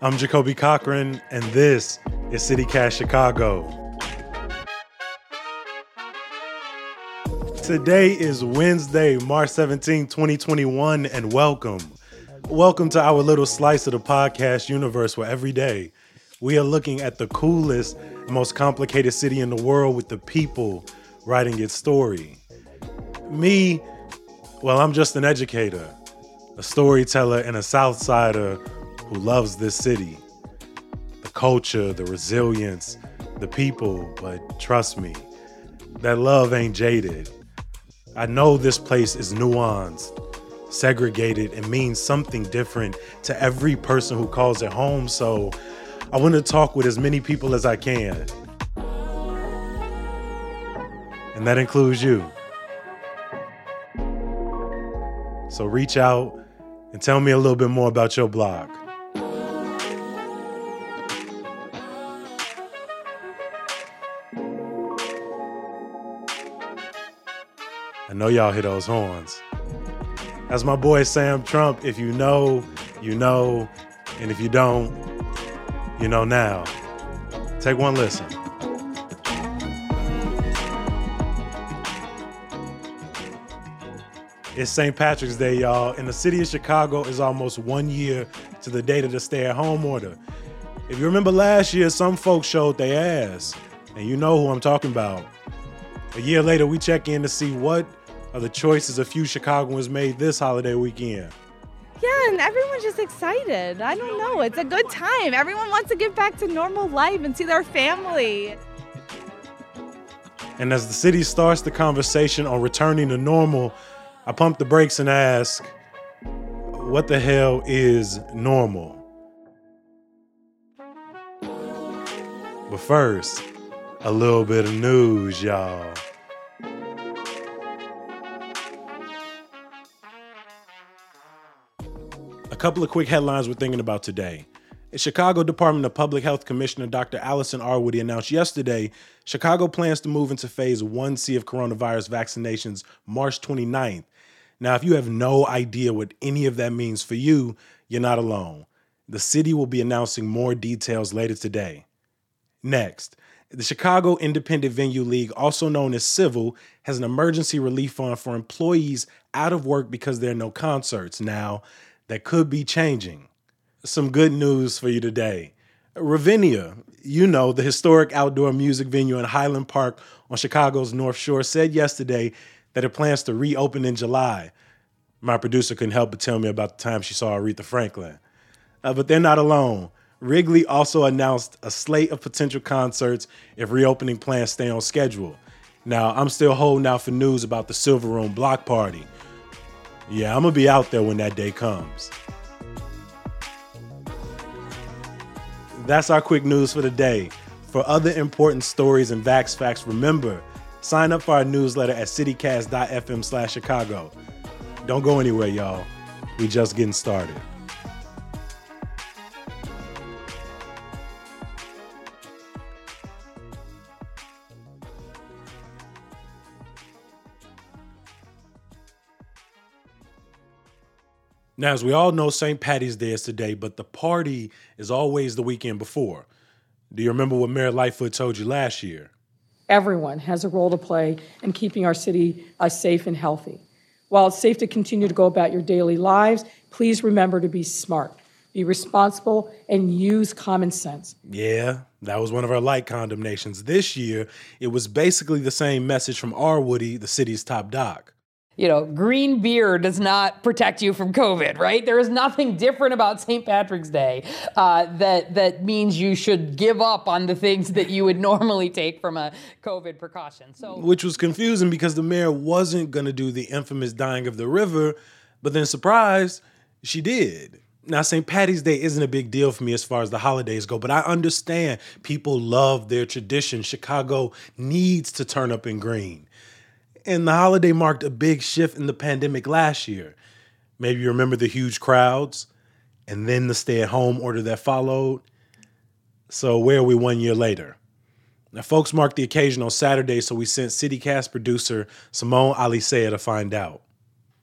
I'm Jacoby Cochran, and this is CityCast Chicago. Today is Wednesday, March 17, 2021, and welcome. Welcome to our little slice of the podcast universe where every day we are looking at the coolest, most complicated city in the world with the people writing its story. Me, well, I'm just an educator, a storyteller, and a Southsider who loves this city. The culture, the resilience, the people, but trust me, that love ain't jaded. I know this place is nuanced, segregated, and means something different to every person who calls it home, so I want to talk with as many people as I can. And that includes you. So reach out and tell me a little bit more about your blog. I know y'all hear those horns. That's my boy Sam Trump. If you know, you know, and if you don't, you know now. Take one listen. It's St. Patrick's Day, y'all, and the city of Chicago is almost one year to the date of the stay at home order. If you remember last year, some folks showed their ass, and you know who I'm talking about. A year later, we check in to see what are the choices a few Chicagoans made this holiday weekend. Yeah, and everyone's just excited. I don't know. It's a good time. Everyone wants to get back to normal life and see their family. And as the city starts the conversation on returning to normal, I pump the brakes and ask, what the hell is normal? But first, a little bit of news, y'all. A couple of quick headlines we're thinking about today. Chicago Department of Public Health Commissioner Dr. Allison Arwady announced yesterday Chicago plans to move into phase 1C of coronavirus vaccinations March 29th. Now, if you have no idea what any of that means for you, you're not alone. The city will be announcing more details later today. Next, the Chicago Independent Venue League, also known as Civil, has an emergency relief fund for employees out of work because there are no concerts. Now, that could be changing. Some good news for you today. Ravinia, you know, the historic outdoor music venue in Highland Park on Chicago's North Shore, said yesterday that it plans to reopen in July. My producer couldn't help but tell me about the time she saw Aretha Franklin. Uh, but they're not alone. Wrigley also announced a slate of potential concerts if reopening plans stay on schedule. Now, I'm still holding out for news about the Silver Room block party. Yeah, I'm gonna be out there when that day comes. That's our quick news for the day. For other important stories and Vax Facts, remember, sign up for our newsletter at citycast.fm slash Chicago. Don't go anywhere, y'all. We just getting started. Now, as we all know, St. Patty's Day is today, but the party is always the weekend before. Do you remember what Mayor Lightfoot told you last year? Everyone has a role to play in keeping our city uh, safe and healthy. While it's safe to continue to go about your daily lives, please remember to be smart, be responsible, and use common sense. Yeah, that was one of our light condemnations. This year, it was basically the same message from Arwady, the city's top doc you know, green beer does not protect you from COVID, right? There is nothing different about St. Patrick's Day uh, that that means you should give up on the things that you would normally take from a COVID precaution. So, which was confusing because the mayor wasn't going to do the infamous dying of the river, but then surprise, she did. Now, St. Patty's Day isn't a big deal for me as far as the holidays go, but I understand people love their tradition. Chicago needs to turn up in green. And the holiday marked a big shift in the pandemic last year. Maybe you remember the huge crowds and then the stay at home order that followed. So, where are we one year later? Now, folks marked the occasion on Saturday, so we sent CityCast producer Simone Alicea to find out.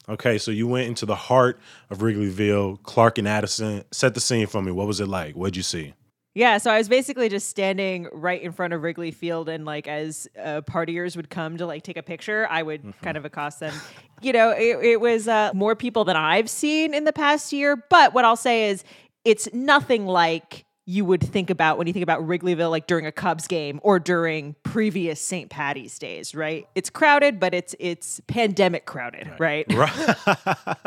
Okay, so you went into the heart of Wrigleyville. Clark and Addison set the scene for me. What was it like? What'd you see? Yeah, so I was basically just standing right in front of Wrigley Field, and like as uh, partiers would come to like take a picture, I would kind of accost them. You know, it, it was uh, more people than I've seen in the past year. But what I'll say is, it's nothing like you would think about when you think about Wrigleyville, like during a Cubs game or during previous St. Patty's days, right? It's crowded, but it's it's pandemic crowded, right? Right. right.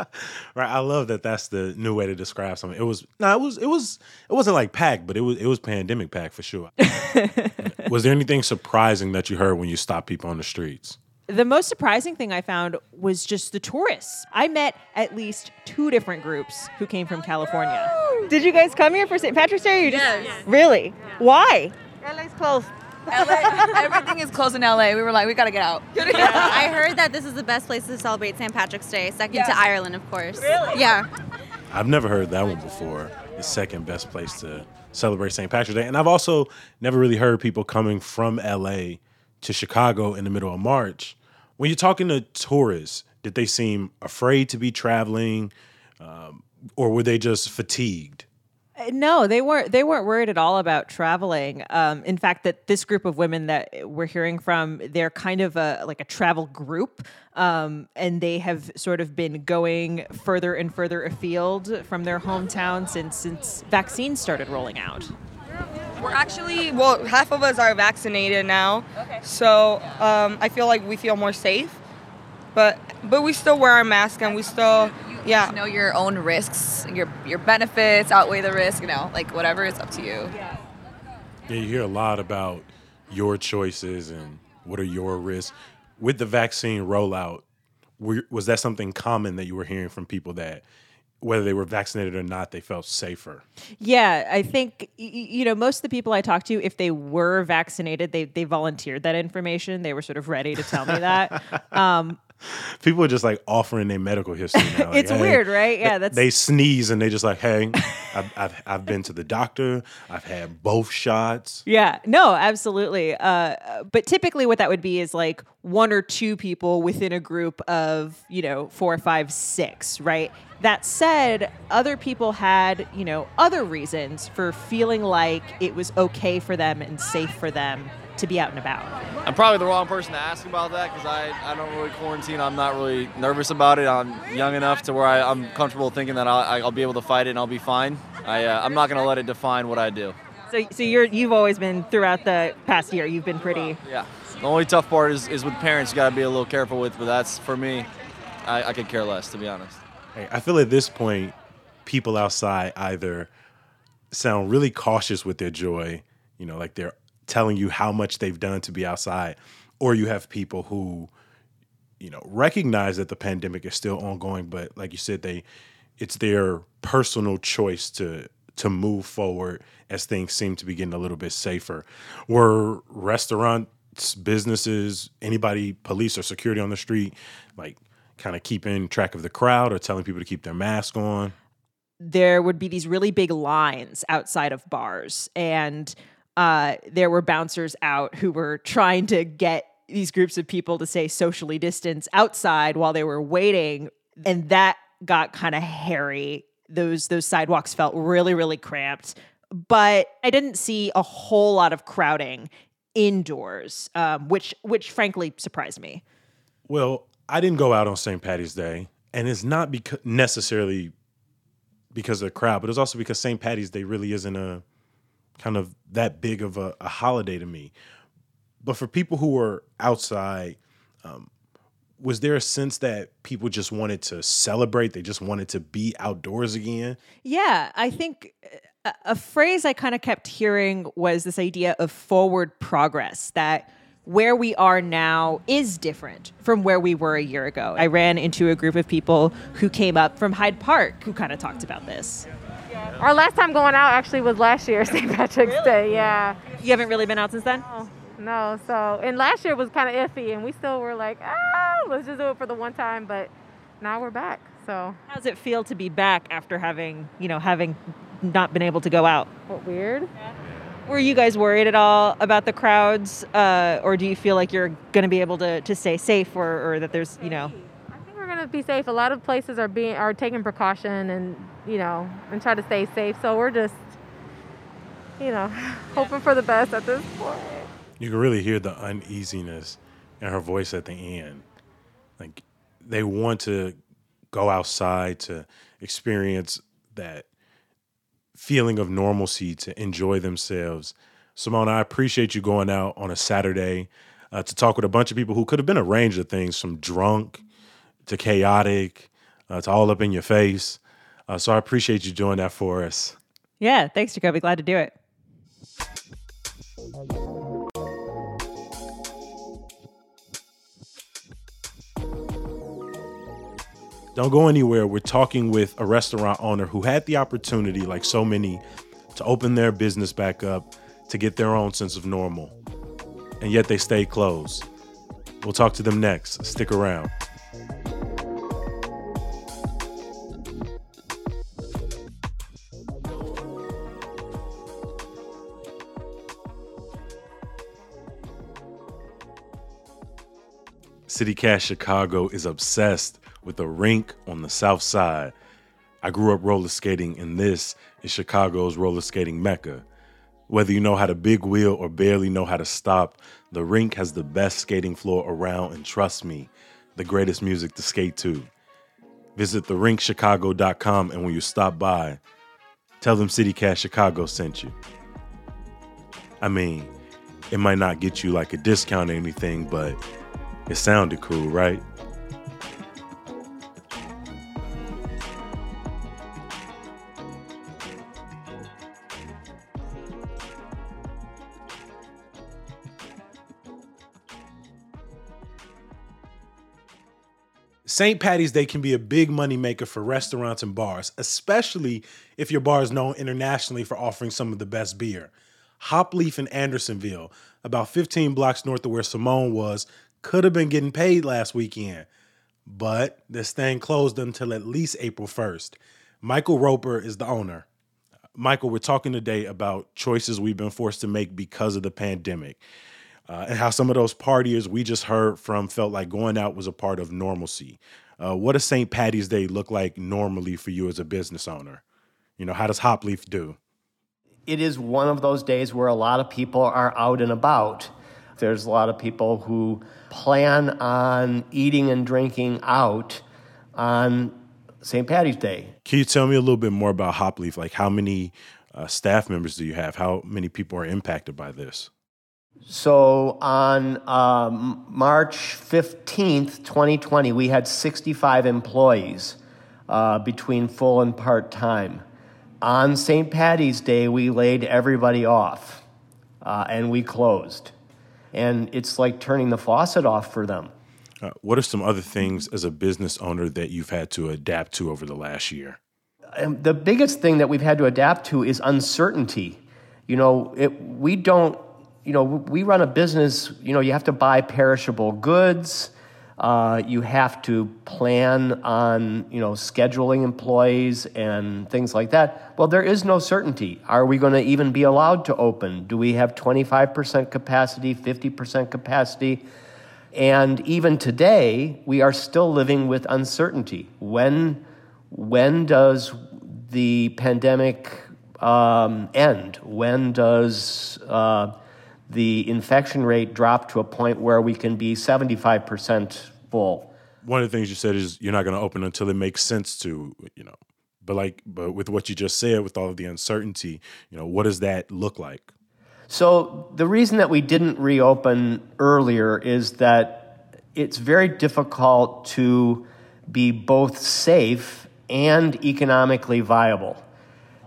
I love that that's the new way to describe something. It was no, it was it was it wasn't like packed, but it was it was pandemic packed for sure. was there anything surprising that you heard when you stopped people on the streets? The most surprising thing I found was just the tourists. I met at least two different groups who came from California. Did you guys come here for St. Patrick's Day? Or you just Yes. really? Why? LA's closed. LA, everything is closed in LA. We were like, we gotta get out. I heard that this is the best place to celebrate St. Patrick's Day, second to Ireland, of course. Really? Yeah. I've never heard that one before. The second best place to celebrate St. Patrick's Day. And I've also never really heard people coming from LA to Chicago in the middle of March. When you're talking to tourists, did they seem afraid to be traveling um, or were they just fatigued? Uh, No, they weren't. They weren't worried at all about traveling. Um, in fact, that this group of women that we're hearing from, they're kind of a like a travel group, um, and they have sort of been going further and further afield from their hometown since since vaccines started rolling out. We're actually, well, half of us are vaccinated now. So um, I feel like we feel more safe. But but we still wear our mask and we still, yeah. Know your own risks, your your benefits outweigh the risk. You know, like whatever, it's up to you. Yeah, you hear a lot about your choices and what are your risks. With the vaccine rollout, was that something common that you were hearing from people that whether they were vaccinated or not, they felt safer? Yeah, I think you know most of the people I talked to, if they were vaccinated, they they volunteered that information. They were sort of ready to tell me that. Um, People are just like offering their medical history now. like, It's "Hey," weird, right? Yeah, that's- they sneeze and they just like, hey, I've, I've I've been to the doctor. I've had both shots. Yeah, no, absolutely. Uh, but typically, what that would be is like one or two people within a group of, you know, four, five, six, right? That said, other people had, you know, other reasons for feeling like it was okay for them and safe for them to be out and about. I'm probably the wrong person to ask about that because I, I don't really quarantine. I'm not really nervous about it. I'm young enough to where I, I'm comfortable thinking that I'll, I'll be able to fight it and I'll be fine. I, uh, I'm not going to let it define what I do. So, so you're you've always been throughout the past year. You've been pretty. Yeah. The only tough part is, is with parents, you got to be a little careful with, but that's for me, I, I could care less, to be honest. Hey, I feel at this point, people outside either sound really cautious with their joy, you know, like they're telling you how much they've done to be outside, or you have people who, you know, recognize that the pandemic is still ongoing, but like you said, they it's their personal choice to to move forward as things seem to be getting a little bit safer. Were restaurants, businesses, anybody, police or security on the street, like kind of keeping track of the crowd or telling people to keep their mask on? there would be these really big lines outside of bars and uh, there were bouncers out who were trying to get these groups of people to stay socially distanced outside while they were waiting and that got kind of hairy those those sidewalks felt really really cramped but i didn't see a whole lot of crowding indoors um, which which frankly surprised me Well, I didn't go out on St. Patty's Day, and it's not because necessarily because of the crowd, but it's also because St. Patty's Day really isn't a kind of that big of a, a holiday to me. But for people who were outside, um, was there a sense that people just wanted to celebrate? They just wanted to be outdoors again? Yeah, I think a, a phrase I kind of kept hearing was this idea of forward progress that where we are now is different from where we were a year ago. I ran into a group of people who came up from Hyde Park who kind of talked about this. Our last time going out actually was last year, St. Patrick's Day. Yeah. You haven't really been out since then? No. So, and last year was kind of iffy, and we still were like, ah, let's just do it for the one time. But now we're back. So, How does it feel to be back after having, you know, having not been able to go out? what weird? Were you guys worried at all about the crowds, uh, or do you feel like you're going to be able to, to stay safe, or, or that there's, you know, Gonna be safe. A lot of places are being are taking precaution and you know and try to stay safe. So we're just you know hoping for the best at this point. You can really hear the uneasiness in her voice at the end. Like they want to go outside to experience that feeling of normalcy, to enjoy themselves. Simone, I appreciate you going out on a Saturday uh, to talk with a bunch of people who could have been a range of things from drunk to chaotic uh, to all up in your face. Uh, so I appreciate you doing that for us. Yeah, thanks, Jacoby. Glad to do it. Don't go anywhere. We're talking with a restaurant owner who had the opportunity, like so many, to open their business back up to get their own sense of normal. And yet they stayed closed. We'll talk to them next. Stick around. City Chicago is obsessed with a rink on the south side. I grew up roller skating, and this is Chicago's roller skating mecca. Whether you know how to big wheel or barely know how to stop, the rink has the best skating floor around, and trust me, the greatest music to skate to. Visit therinkchicago.com, and when you stop by, tell them CityCast Chicago sent you. I mean, it might not get you like a discount or anything, but it sounded cool, right? St. Patty's Day can be a big moneymaker for restaurants and bars, especially if your bar is known internationally for offering some of the best beer. Hopleaf in Andersonville, about 15 blocks north of where Simone was, could have been getting paid last weekend, but this thing closed until at least April 1st. Michael Roper is the owner. Michael, we're talking today about choices we've been forced to make because of the pandemic uh, and how some of those partiers we just heard from felt like going out was a part of normalcy. Uh, what does St. Patty's Day look like normally for you as a business owner? You know, how does Hopleaf do? It is one of those days where a lot of people are out and about. There's a lot of people who plan on eating and drinking out on St. Patty's Day. Can you tell me a little bit more about Hopleaf? Like, how many uh, staff members do you have? How many people are impacted by this? So on um, March 15th, 2020, we had 65 employees uh, between full and part time. On St. Patty's Day, we laid everybody off uh, and we closed. And it's like turning the faucet off for them. Uh, what are some other things as a business owner that you've had to adapt to over the last year? Um, the biggest thing that we've had to adapt to is uncertainty. You know, it, we don't you know, we run a business, you know, you have to buy perishable goods. Uh, you have to plan on, you know, scheduling employees and things like that. Well, there is no certainty. Are we going to even be allowed to open? Do we have 25% capacity, 50% capacity? And even today, we are still living with uncertainty. When, when does the pandemic um, end? When does uh, the infection rate dropped to a point where we can be 75% full. One of the things you said is you're not going to open until it makes sense to, you know. But like but with what you just said with all of the uncertainty, you know, what does that look like? So the reason that we didn't reopen earlier is that it's very difficult to be both safe and economically viable.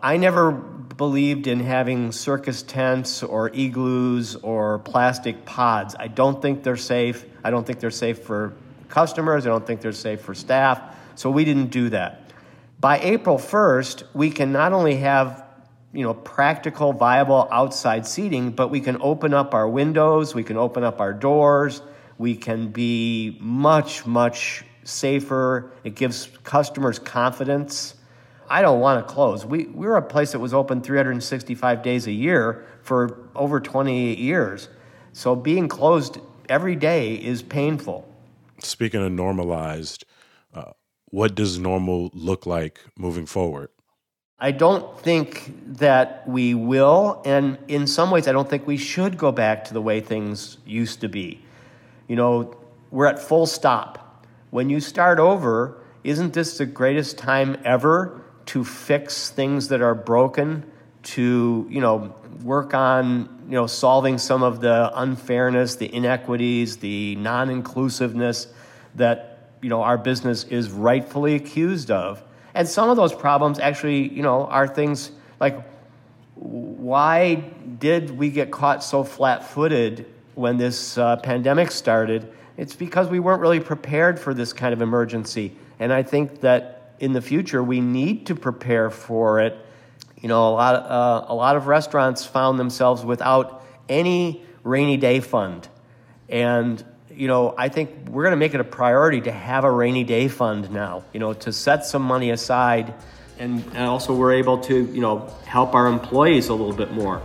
I never believed in having circus tents or igloos or plastic pods. I don't think they're safe. I don't think they're safe for customers. I don't think they're safe for staff. So we didn't do that. By April 1st, we can not only have you know practical viable outside seating, but we can open up our windows, we can open up our doors, we can be much much safer. It gives customers confidence I don't want to close. We, we were a place that was open 365 days a year for over 28 years. So being closed every day is painful. Speaking of normalized, uh, what does normal look like moving forward? I don't think that we will, and in some ways, I don't think we should go back to the way things used to be. You know, we're at full stop. When you start over, isn't this the greatest time ever to fix things that are broken, to, you know, work on, you know, solving some of the unfairness, the inequities, the non-inclusiveness that, you know, our business is rightfully accused of? And some of those problems actually, you know, are things like why did we get caught so flat footed when this uh, pandemic started? It's because we weren't really prepared for this kind of emergency. And I think that in the future, we need to prepare for it. You know, a lot, uh, a lot of restaurants found themselves without any rainy day fund. And you know, I think we're going to make it a priority to have a rainy day fund now, you know, to set some money aside. And, and also, we're able to, you know, help our employees a little bit more.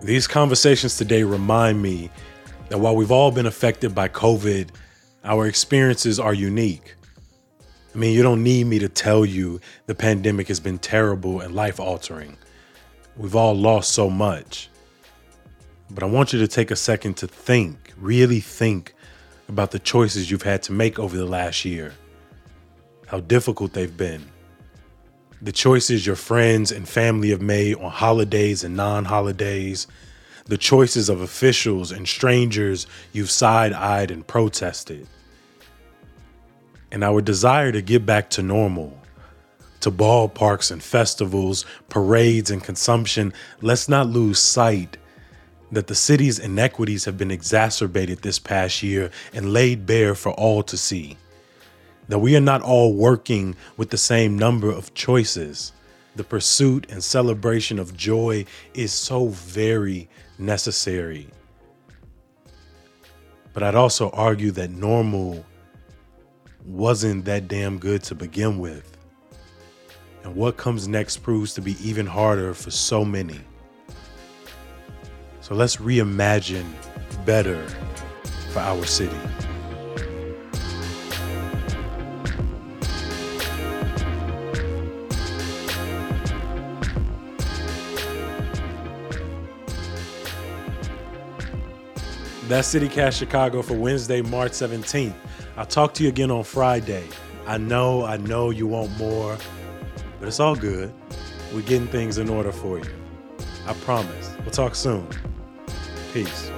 These conversations today remind me that while we've all been affected by COVID, our experiences are unique. I mean, you don't need me to tell you the pandemic has been terrible and life altering. We've all lost so much. But I want you to take a second to think, really think about the choices you've had to make over the last year, how difficult they've been, the choices your friends and family have made on holidays and non holidays, the choices of officials and strangers you've side eyed and protested, and our desire to get back to normal to ballparks and festivals, parades and consumption, let's not lose sight that the city's inequities have been exacerbated this past year and laid bare for all to see. That we are not all working with the same number of choices. The pursuit and celebration of joy is so very necessary. But I'd also argue that normal wasn't that damn good to begin with. And what comes next proves to be even harder for so many. So let's reimagine better for our city. That's CityCast Chicago for Wednesday, March 17th. I'll talk to you again on Friday. I know, I know you want more. But it's all good. We're getting things in order for you. I promise. We'll talk soon. Peace.